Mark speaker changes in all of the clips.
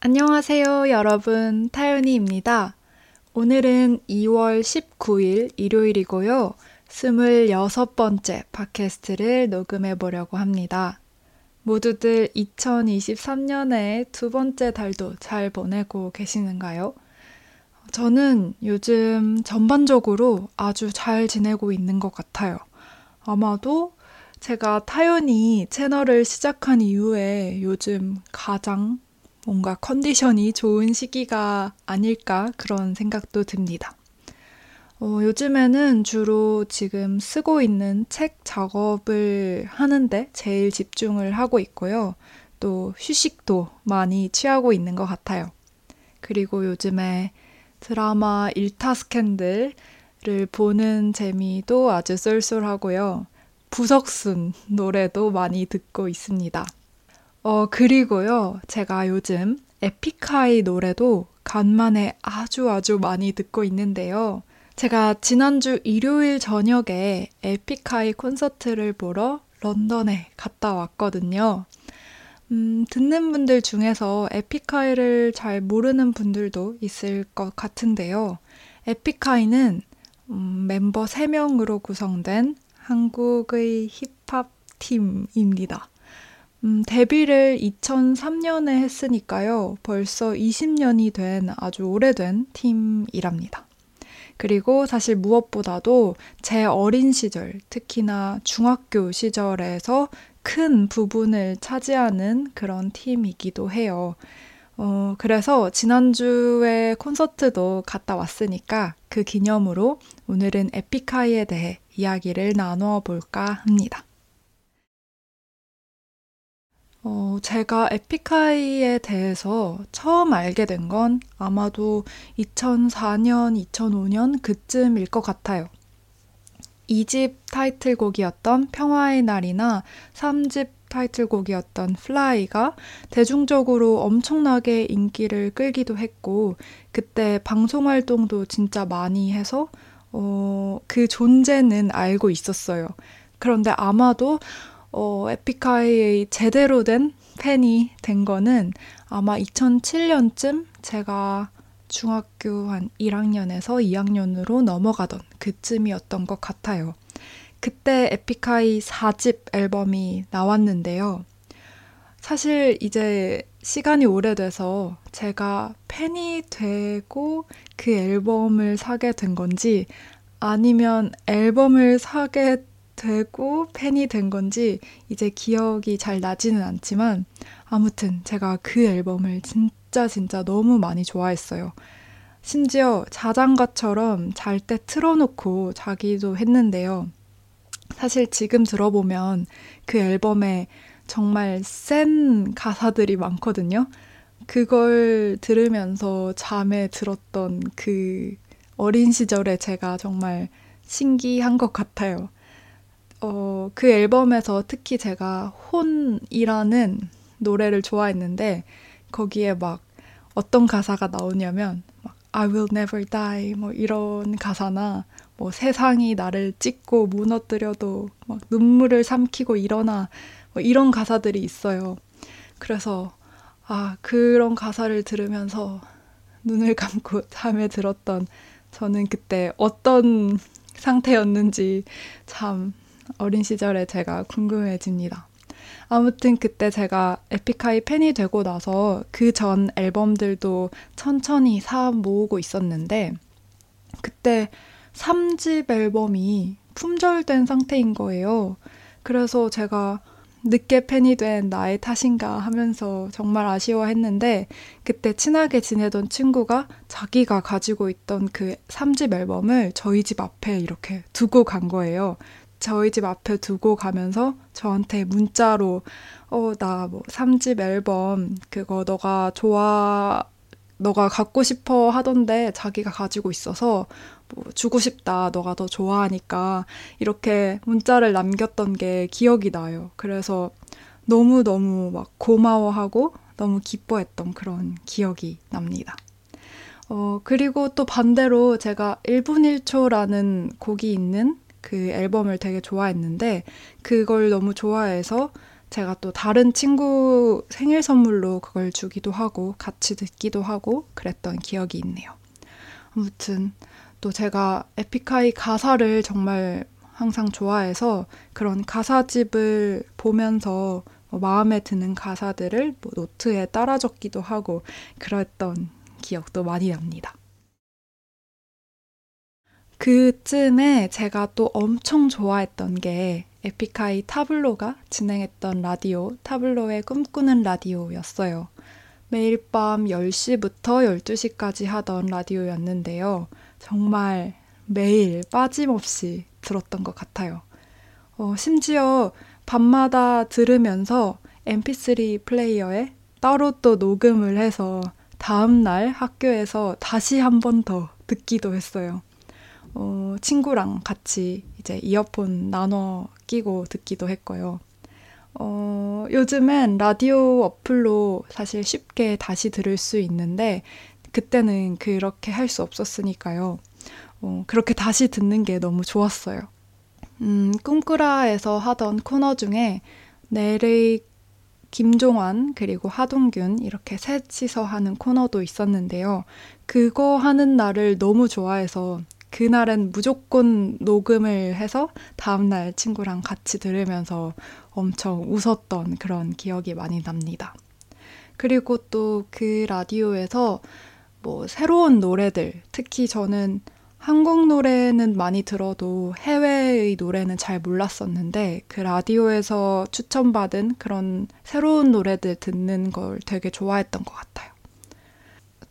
Speaker 1: 안녕하세요, 여러분. 타윤이입니다. 오늘은 2월 19일 일요일이고요. 26번째 팟캐스트를 녹음해 보려고 합니다. 모두들 2023년의 두 번째 달도 잘 보내고 계시는가요? 저는 요즘 전반적으로 아주 잘 지내고 있는 것 같아요. 아마도 제가 타연이 채널을 시작한 이후에 요즘 가장 뭔가 컨디션이 좋은 시기가 아닐까 그런 생각도 듭니다. 어, 요즘에는 주로 지금 쓰고 있는 책 작업을 하는데 제일 집중을 하고 있고요. 또 휴식도 많이 취하고 있는 것 같아요. 그리고 요즘에 드라마 일타 스캔들을 보는 재미도 아주 쏠쏠하고요. 부석순 노래도 많이 듣고 있습니다. 어, 그리고요, 제가 요즘 에픽하이 노래도 간만에 아주 아주 많이 듣고 있는데요. 제가 지난주 일요일 저녁에 에픽하이 콘서트를 보러 런던에 갔다 왔거든요. 음, 듣는 분들 중에서 에픽하이를 잘 모르는 분들도 있을 것 같은데요. 에픽하이는 음, 멤버 3명으로 구성된 한국의 힙합 팀입니다. 음, 데뷔를 2003년에 했으니까요. 벌써 20년이 된 아주 오래된 팀이랍니다. 그리고 사실 무엇보다도 제 어린 시절, 특히나 중학교 시절에서 큰 부분을 차지하는 그런 팀이기도 해요. 어, 그래서 지난주에 콘서트도 갔다 왔으니까 그 기념으로 오늘은 에픽하이에 대해 이야기를 나누어 볼까 합니다. 어, 제가 에픽하이에 대해서 처음 알게 된 건 아마도 2004년, 2005년 그쯤일 것 같아요. 2집 타이틀곡이었던 평화의 날이나 3집 타이틀곡이었던 Fly가 대중적으로 엄청나게 인기를 끌기도 했고, 그때 방송 활동도 진짜 많이 해서, 어, 그 존재는 알고 있었어요. 그런데 아마도 어, 에픽하이의 제대로 된 팬이 된 거는 아마 2007년쯤 제가 중학교 한 1학년에서 2학년으로 넘어가던 그쯤이었던 것 같아요. 그때 에픽하이 4집 앨범이 나왔는데요. 사실 이제 시간이 오래돼서 제가 팬이 되고 그 앨범을 사게 된 건지 아니면 앨범을 사게 되고 팬이 된 건지 이제 기억이 잘 나지는 않지만 아무튼 제가 그 앨범을 진짜 진짜 너무 많이 좋아했어요. 심지어 자장가처럼 잘 때 틀어놓고 자기도 했는데요. 사실 지금 들어보면 그 앨범에 정말 센 가사들이 많거든요. 그걸 들으면서 잠에 들었던 그 어린 시절에 제가 정말 신기한 것 같아요. 어, 그 앨범에서 특히 제가 혼이라는 노래를 좋아했는데 거기에 막 어떤 가사가 나오냐면 막 I will never die 뭐 이런 가사나 뭐 세상이 나를 찢고 무너뜨려도 막 눈물을 삼키고 일어나 뭐 이런 가사들이 있어요. 그래서 아 그런 가사를 들으면서 눈을 감고 잠에 들었던 저는 그때 어떤 상태였는지 참 어린 시절에 제가 궁금해집니다. 아무튼 그때 제가 에픽하이 팬이 되고 나서 그 전 앨범들도 천천히 사 모으고 있었는데 그때 3집 앨범이 품절된 상태인 거예요. 그래서 제가 늦게 팬이 된 나의 탓인가 하면서 정말 아쉬워했는데 그때 친하게 지내던 친구가 자기가 가지고 있던 그 3집 앨범을 저희 집 앞에 이렇게 두고 간 거예요. 저희 집 앞에 두고 가면서 저한테 문자로 어, 나 뭐 3집 앨범 그거 너가 좋아 너가 갖고 싶어 하던데 자기가 가지고 있어서 뭐 주고 싶다. 너가 더 좋아하니까 이렇게 문자를 남겼던 게 기억이 나요. 그래서 너무너무 막 고마워하고 너무 기뻐했던 그런 기억이 납니다. 어, 그리고 또 반대로 제가 1분 1초라는 곡이 있는 그 앨범을 되게 좋아했는데 그걸 너무 좋아해서 제가 또 다른 친구 생일 선물로 그걸 주기도 하고 같이 듣기도 하고 그랬던 기억이 있네요. 아무튼 또 제가 에픽하이 가사를 정말 항상 좋아해서 그런 가사집을 보면서 뭐 마음에 드는 가사들을 뭐 노트에 따라 적기도 하고 그랬던 기억도 많이 납니다. 그쯤에 제가 또 엄청 좋아했던 게 에픽하이 타블로가 진행했던 라디오, 타블로의 꿈꾸는 라디오였어요. 매일 밤 10시부터 12시까지 하던 라디오였는데요. 정말 매일 빠짐없이 들었던 것 같아요. 어, 심지어 밤마다 들으면서 mp3 플레이어에 따로 또 녹음을 해서 다음날 학교에서 다시 한 번 더 듣기도 했어요. 어, 친구랑 같이 이제 이어폰 나눠 끼고 듣기도 했고요. 어, 요즘엔 라디오 어플로 사실 쉽게 다시 들을 수 있는데, 그때는 그렇게 할 수 없었으니까요. 어, 그렇게 다시 듣는 게 너무 좋았어요. 음, 꿈꾸라에서 하던 코너 중에 내레이 김종환 그리고 하동균 이렇게 셋이서 하는 코너도 있었는데요. 그거 하는 날을 너무 좋아해서 그날은 무조건 녹음을 해서 다음날 친구랑 같이 들으면서 엄청 웃었던 그런 기억이 많이 납니다. 그리고 또 그 라디오에서 뭐 새로운 노래들, 특히 저는 한국 노래는 많이 들어도 해외의 노래는 잘 몰랐었는데 그 라디오에서 추천받은 그런 새로운 노래들 듣는 걸 되게 좋아했던 것 같아요.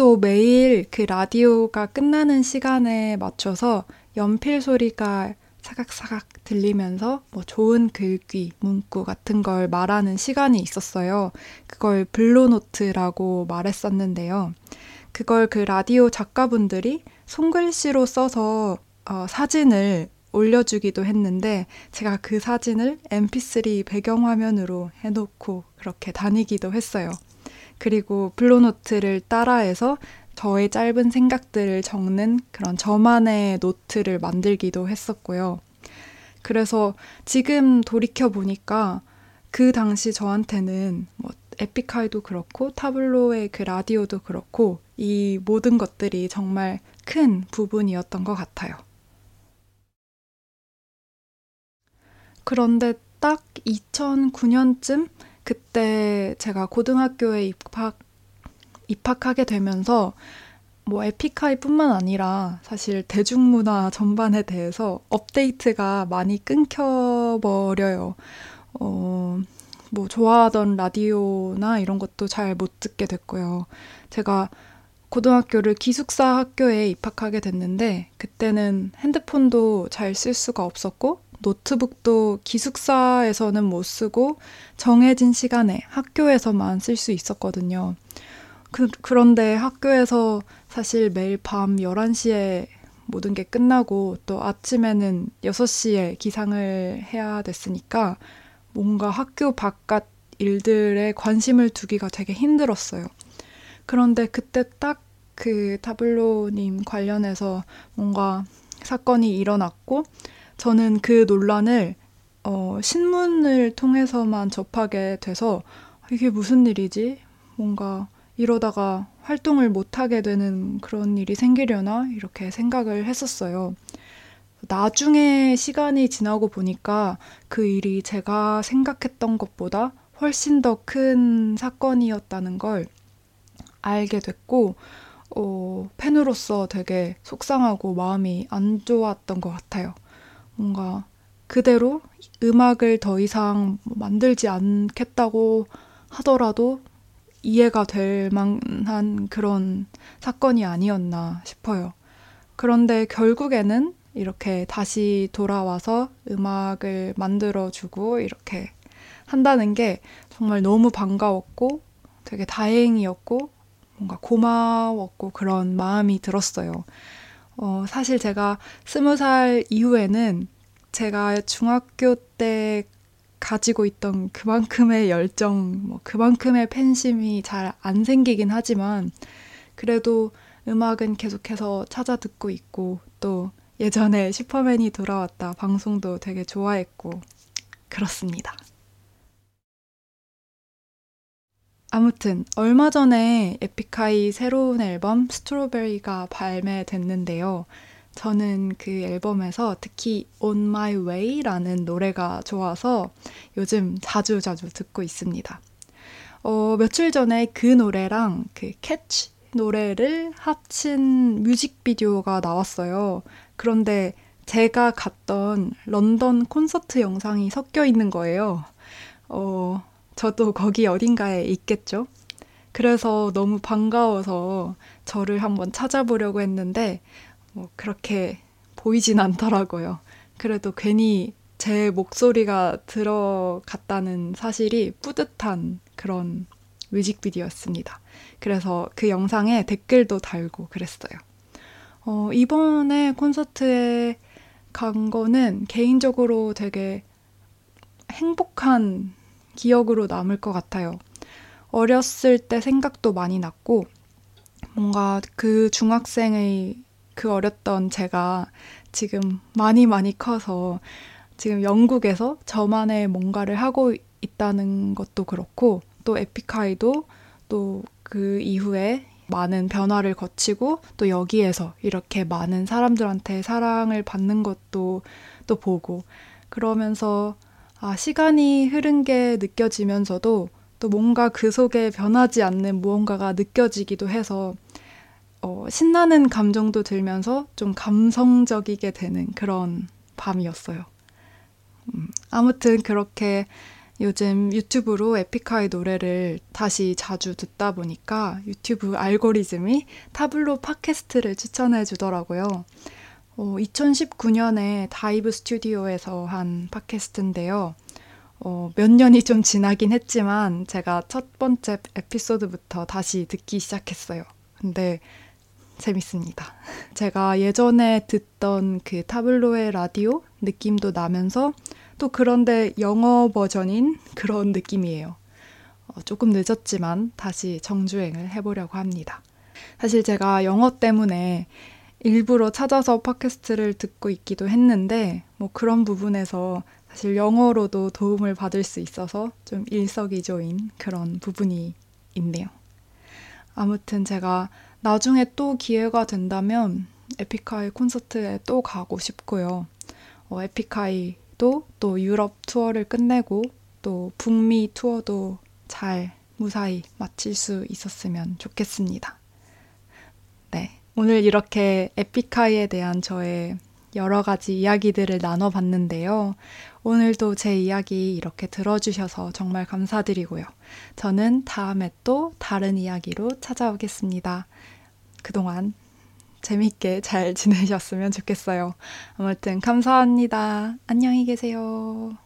Speaker 1: 또 매일 그 라디오가 끝나는 시간에 맞춰서 연필 소리가 사각사각 들리면서 뭐 좋은 글귀, 문구 같은 걸 말하는 시간이 있었어요. 그걸 블루노트라고 말했었는데요. 그걸 그 라디오 작가분들이 손글씨로 써서 어, 사진을 올려주기도 했는데 제가 그 사진을 mp3 배경화면으로 해놓고 그렇게 다니기도 했어요. 그리고 블루노트를 따라해서 저의 짧은 생각들을 적는 그런 저만의 노트를 만들기도 했었고요. 그래서 지금 돌이켜 보니까 그 당시 저한테는 뭐 에픽하이도 그렇고 타블로의 그 라디오도 그렇고 이 모든 것들이 정말 큰 부분이었던 것 같아요. 그런데 딱 2009년쯤 그때 제가 고등학교에 입학, 입학하게 되면서 뭐 에픽하이뿐만 아니라 사실 대중문화 전반에 대해서 업데이트가 많이 끊겨버려요. 어, 뭐 좋아하던 라디오나 이런 것도 잘 못 듣게 됐고요. 제가 고등학교를 기숙사 학교에 입학하게 됐는데 그때는 핸드폰도 잘 쓸 수가 없었고 노트북도 기숙사에서는 못 쓰고 정해진 시간에 학교에서만 쓸 수 있었거든요. 그, 그런데 학교에서 사실 매일 밤 11시에 모든 게 끝나고 또 아침에는 6시에 기상을 해야 됐으니까 뭔가 학교 바깥 일들에 관심을 두기가 되게 힘들었어요. 그런데 그때 딱 그 타블로님 관련해서 뭔가 사건이 일어났고 저는 그 논란을 어, 신문을 통해서만 접하게 돼서 이게 무슨 일이지? 뭔가 이러다가 활동을 못하게 되는 그런 일이 생기려나? 이렇게 생각을 했었어요. 나중에 시간이 지나고 보니까 그 일이 제가 생각했던 것보다 훨씬 더 큰 사건이었다는 걸 알게 됐고, 어, 팬으로서 되게 속상하고 마음이 안 좋았던 것 같아요. 뭔가 그대로 음악을 더 이상 만들지 않겠다고 하더라도 이해가 될 만한 그런 사건이 아니었나 싶어요. 그런데 결국에는 이렇게 다시 돌아와서 음악을 만들어주고 이렇게 한다는 게 정말 너무 반가웠고 되게 다행이었고 뭔가 고마웠고 그런 마음이 들었어요. 어, 사실 제가 스무 살 이후에는 제가 중학교 때 가지고 있던 그만큼의 열정, 뭐 그만큼의 팬심이 잘 안 생기긴 하지만 그래도 음악은 계속해서 찾아 듣고 있고 또 예전에 슈퍼맨이 돌아왔다 방송도 되게 좋아했고 그렇습니다. 아무튼 얼마 전에 에픽하이 새로운 앨범 스트로베리가 발매됐는데요. 저는 그 앨범에서 특히 On My Way라는 노래가 좋아서 요즘 자주 자주 듣고 있습니다. 어, 며칠 전에 그 노래랑 그 캐치 노래를 합친 뮤직비디오가 나왔어요. 그런데 제가 갔던 런던 콘서트 영상이 섞여 있는 거예요. 어, 저도 거기 어딘가에 있겠죠? 그래서 너무 반가워서 저를 한번 찾아보려고 했는데, 뭐, 그렇게 보이진 않더라고요. 그래도 괜히 제 목소리가 들어갔다는 사실이 뿌듯한 그런 뮤직비디오였습니다. 그래서 그 영상에 댓글도 달고 그랬어요. 어, 이번에 콘서트에 간 거는 개인적으로 되게 행복한 기억으로 남을 것 같아요. 어렸을 때 생각도 많이 났고, 뭔가 그 중학생의 그 어렸던 제가 지금 많이 많이 커서 지금 영국에서 저만의 뭔가를 하고 있다는 것도 그렇고, 또 에픽하이도 또 그 이후에 많은 변화를 거치고 또 여기에서 이렇게 많은 사람들한테 사랑을 받는 것도 또 보고 그러면서 아, 시간이 흐른 게 느껴지면서도 또 뭔가 그 속에 변하지 않는 무언가가 느껴지기도 해서 어, 신나는 감정도 들면서 좀 감성적이게 되는 그런 밤이었어요. 음, 아무튼 그렇게 요즘 유튜브로 에픽하이 노래를 다시 자주 듣다 보니까 유튜브 알고리즘이 타블로 팟캐스트를 추천해 주더라고요. 어, 2019년에 Dive Studio에서 한 팟캐스트인데요. 어, 몇 년이 좀 지나긴 했지만 제가 첫 번째 에피소드부터 다시 듣기 시작했어요. 근데 재밌습니다. 제가 예전에 듣던 그 타블로의 라디오 느낌도 나면서 또 그런데 영어 버전인 그런 느낌이에요. 어, 조금 늦었지만 다시 정주행을 해보려고 합니다. 사실 제가 영어 때문에 일부러 찾아서 팟캐스트를 듣고 있기도 했는데, 뭐 그런 부분에서 사실 영어로도 도움을 받을 수 있어서 좀 일석이조인 그런 부분이 있네요. 아무튼 제가 나중에 또 기회가 된다면 에픽하이 콘서트에 또 가고 싶고요. 어, 에픽하이 또 유럽 투어를 끝내고 또 북미 투어도 잘 무사히 마칠 수 있었으면 좋겠습니다. 네. 오늘 이렇게 에픽하이에 대한 저의 여러 가지 이야기들을 나눠봤는데요. 오늘도 제 이야기 이렇게 들어주셔서 정말 감사드리고요. 저는 다음에 또 다른 이야기로 찾아오겠습니다. 그동안 재밌게 잘 지내셨으면 좋겠어요. 아무튼 감사합니다. 안녕히 계세요.